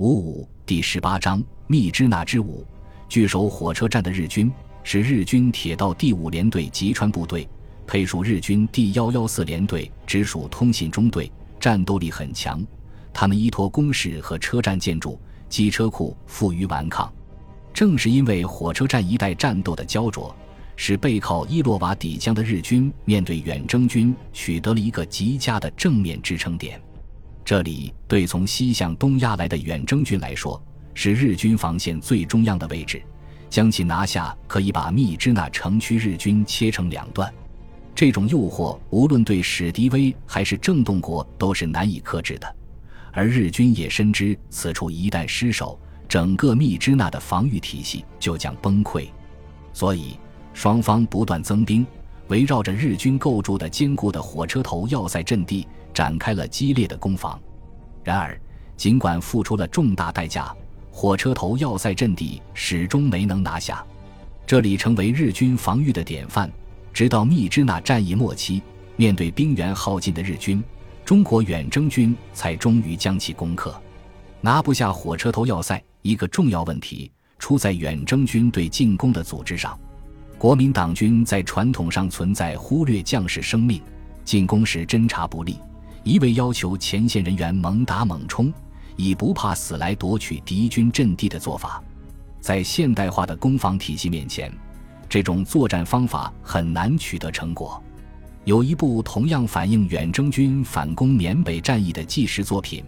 五五第十八章密支那之五，据守火车站的日军是日军铁道第五联队吉川部队，配属日军第幺幺四联队，直属通信中队，战斗力很强。他们依托工事和车站建筑、机车库，负隅顽抗。正是因为火车站一带战斗的焦灼，使背靠伊洛瓦底江的日军面对远征军取得了一个极佳的正面支撑点。这里对从西向东压来的远征军来说，是日军防线最中央的位置。将其拿下，可以把密支那城区日军切成两段。这种诱惑，无论对史迪威还是郑洞国都是难以克制的。而日军也深知，此处一旦失守，整个密支那的防御体系就将崩溃。所以，双方不断增兵，围绕着日军构筑的坚固的火车头要塞阵地。展开了激烈的攻防，然而，尽管付出了重大代价，火车头要塞阵地始终没能拿下。这里成为日军防御的典范。直到密支那战役末期，面对兵源耗尽的日军，中国远征军才终于将其攻克。拿不下火车头要塞，一个重要问题出在远征军对进攻的组织上。国民党军在传统上存在忽略将士生命、进攻时侦察不力。一味要求前线人员猛打猛冲，以不怕死来夺取敌军阵地的做法，在现代化的攻防体系面前，这种作战方法很难取得成果。有一部同样反映远征军反攻缅北战役的纪实作品《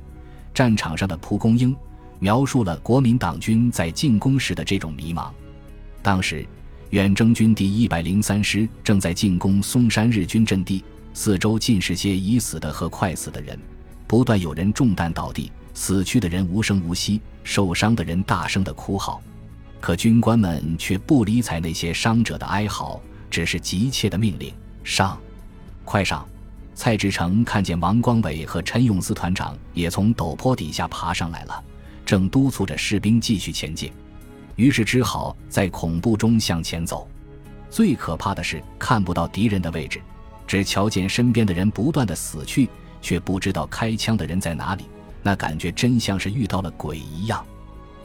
战场上的蒲公英》，描述了国民党军在进攻时的这种迷茫。当时，远征军第一百零三师正在进攻松山日军阵地。四周尽是些已死的和快死的人，不断有人中弹倒地，死去的人无声无息，受伤的人大声的哭嚎，可军官们却不理睬那些伤者的哀嚎，只是急切的命令：上，快上！蔡志成看见王光伟和陈永思团长也从陡坡底下爬上来了，正督促着士兵继续前进，于是只好在恐怖中向前走。最可怕的是看不到敌人的位置。只瞧见身边的人不断的死去，却不知道开枪的人在哪里，那感觉真像是遇到了鬼一样。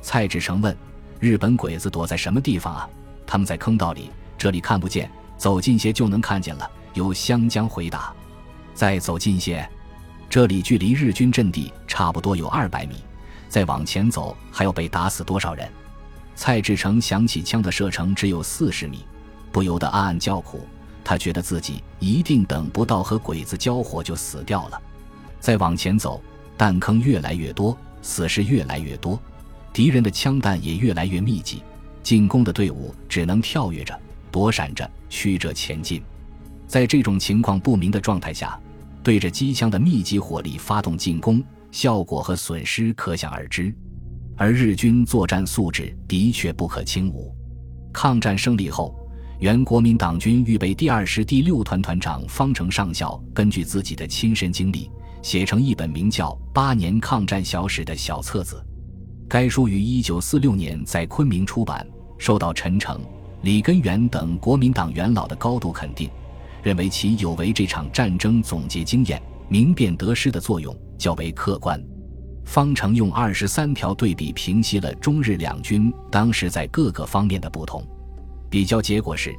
蔡志成问：“日本鬼子躲在什么地方啊？”他们在坑道里，这里看不见，走近些就能看见了。由湘江回答：“再走近些，这里距离日军阵地差不多有二百米，再往前走还要被打死多少人？”蔡志成想起枪的射程只有四十米，不由得暗暗叫苦。他觉得自己一定等不到和鬼子交火就死掉了。再往前走，弹坑越来越多，死士越来越多，敌人的枪弹也越来越密集，进攻的队伍只能跳跃着、躲闪着、曲折前进。在这种情况不明的状态下，对着机枪的密集火力发动进攻，效果和损失可想而知。而日军作战素质的确不可轻侮。抗战胜利后。原国民党军预备第二师第六团团长方成上校根据自己的亲身经历，写成一本名叫《八年抗战小史》的小册子。该书于一九四六年在昆明出版，受到陈诚、李根源等国民党元老的高度肯定，认为其有为这场战争总结经验、明辨得失的作用较为客观。方成用二十三条对比平息了中日两军当时在各个方面的不同。比较结果是，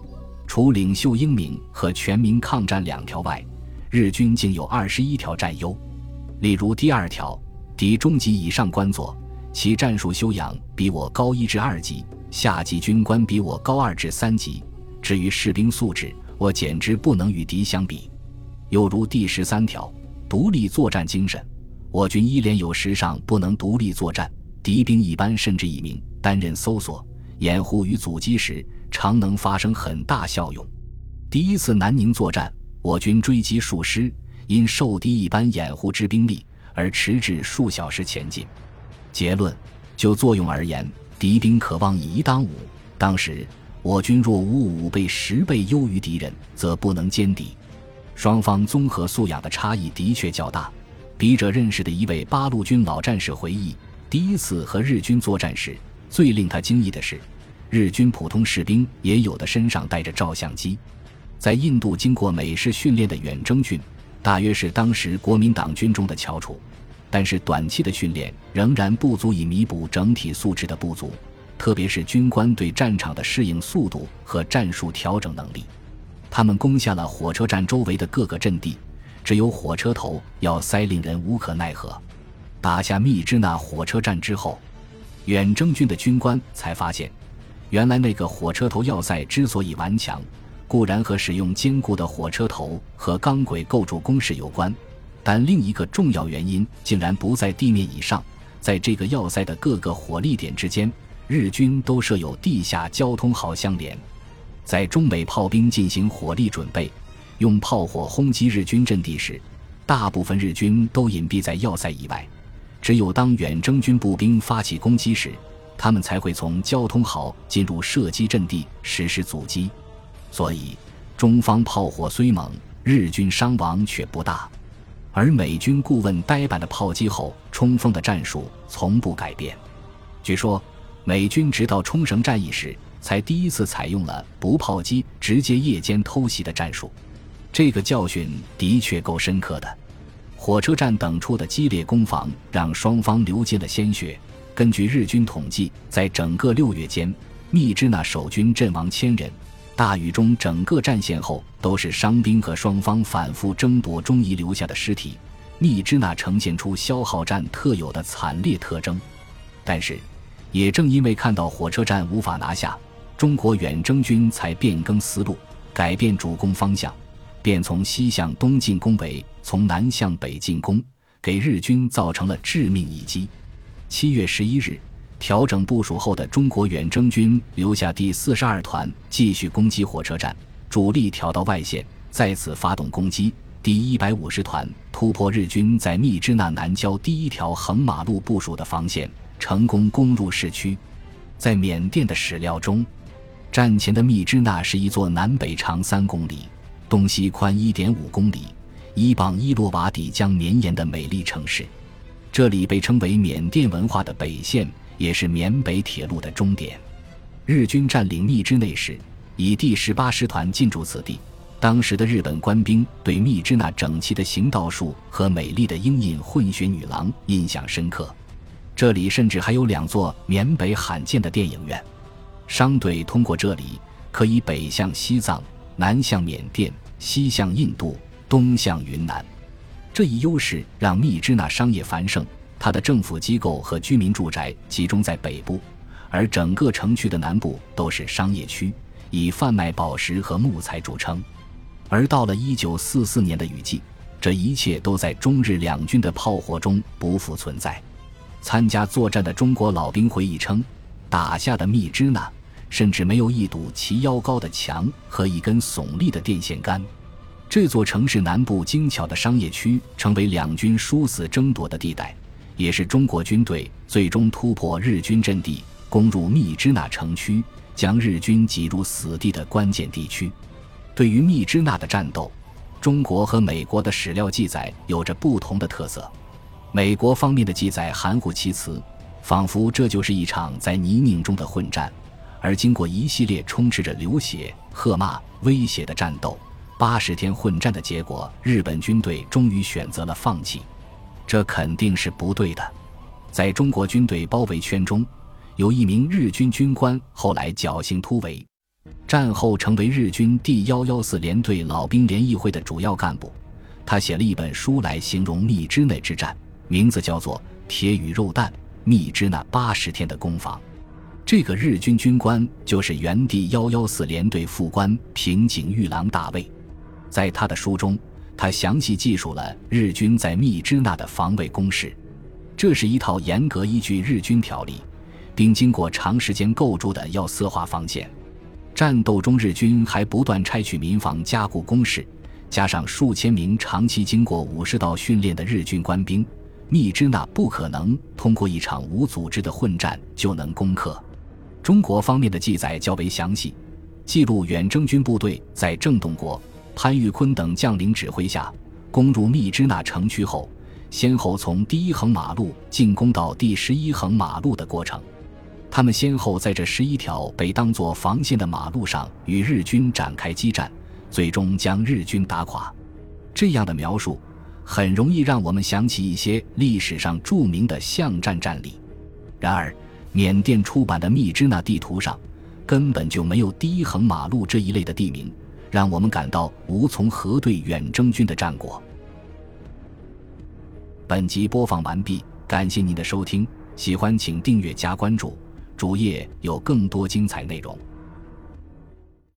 除领袖英明和全民抗战两条外，日军竟有二十一条占优。例如第二条，敌中级以上官佐，其战术修养比我高一至二级，下级军官比我高二至三级。至于士兵素质，我简直不能与敌相比。又如第十三条，独立作战精神，我军一连有时上不能独立作战，敌兵一般甚至一名担任搜索、掩护与阻击时。常能发生很大效用。第一次南宁作战，我军追击数师，因受敌一般掩护之兵力而迟滞数小时前进。结论：就作用而言，敌兵渴望以一当五。当时我军若无五倍、十倍优于敌人，则不能歼敌。双方综合素养的差异的确较大。笔者认识的一位八路军老战士回忆，第一次和日军作战时，最令他惊异的是。日军普通士兵也有的身上带着照相机，在印度经过美式训练的远征军，大约是当时国民党军中的翘楚。但是短期的训练仍然不足以弥补整体素质的不足，特别是军官对战场的适应速度和战术调整能力。他们攻下了火车站周围的各个阵地，只有火车头要塞令人无可奈何。打下密支那火车站之后，远征军的军官才发现，原来那个火车头要塞之所以顽强，固然和使用坚固的火车头和钢轨构筑工事有关，但另一个重要原因竟然不在地面以上，在这个要塞的各个火力点之间，日军都设有地下交通壕相连。在中美炮兵进行火力准备，用炮火轰击日军阵地时，大部分日军都隐蔽在要塞以外。只有当远征军步兵发起攻击时，他们才会从交通壕进入射击阵地实施阻击。所以，中方炮火虽猛，日军伤亡却不大。而美军顾问呆板的炮击后冲锋的战术从不改变。据说，美军直到冲绳战役时才第一次采用了不炮击、直接夜间偷袭的战术。这个教训的确够深刻的。火车站等处的激烈攻防让双方流尽了鲜血。根据日军统计，在整个六月间，密支那守军阵亡千人。大雨中，整个战线后都是伤兵和双方反复争夺中遗留下的尸体。密支那呈现出消耗战特有的惨烈特征。但是，也正因为看到火车站无法拿下，中国远征军才变更思路，改变主攻方向。便从西向东进攻为从南向北进攻，给日军造成了致命一击。七月十一日，调整部署后的中国远征军留下第四十二团继续攻击火车站，主力调到外线，再次发动攻击。第一百五十团突破日军在密支那南郊第一条横马路部署的防线，成功攻入市区。在缅甸的史料中，战前的密支那是一座南北长三公里。东西宽一点五公里，依傍伊洛瓦底江绵延的美丽城市，这里被称为缅甸文化的北线，也是缅北铁路的终点。日军占领密支那时，以第十八师团进驻此地。当时的日本官兵对密支那整齐的行道树和美丽的鹰印混血女郎印象深刻。这里甚至还有两座缅北罕见的电影院。商队通过这里可以北向西藏。南向缅甸，西向印度，东向云南，这一优势让密支那商业繁盛。它的政府机构和居民住宅集中在北部，而整个城区的南部都是商业区，以贩卖宝石和木材著称。而到了一九四四年的雨季，这一切都在中日两军的炮火中不复存在。参加作战的中国老兵回忆称，打下的密支那。甚至没有一堵齐腰高的墙和一根耸立的电线杆。这座城市南部精巧的商业区成为两军殊死争夺的地带，也是中国军队最终突破日军阵地，攻入密支那城区，将日军挤入死地的关键地区。对于密支那的战斗，中国和美国的史料记载有着不同的特色。美国方面的记载含糊其辞，仿佛这就是一场在泥泞中的混战。而经过一系列充斥着流血、喝骂、威胁的战斗，八十天混战的结果，日本军队终于选择了放弃。这肯定是不对的。在中国军队包围圈中，有一名日军军官后来侥幸突围，战后成为日军第幺幺四联队老兵联谊会的主要干部。他写了一本书来形容密支那之战，名字叫做《铁与肉弹：密支那八十天的攻防》。这个日军军官就是原地幺幺四联队副官平井玉郎大尉，在他的书中，他详细记述了日军在密支那的防卫工事。这是一套严格依据日军条例，并经过长时间构筑的要塞化防线。战斗中，日军还不断拆取民房加固工事，加上数千名长期经过武士道训练的日军官兵，密支那不可能通过一场无组织的混战就能攻克。中国方面的记载较为详细，记录远征军部队在郑洞国、潘玉坤等将领指挥下攻入密支那城区后，先后从第一横马路进攻到第十一横马路的过程。他们先后在这十一条被当作防线的马路上与日军展开激战，最终将日军打垮。这样的描述很容易让我们想起一些历史上著名的巷战战例。然而，缅甸出版的密支那地图上根本就没有第一横马路这一类的地名，让我们感到无从核对远征军的战果。本集播放完毕，感谢您的收听，喜欢请订阅加关注，主页有更多精彩内容。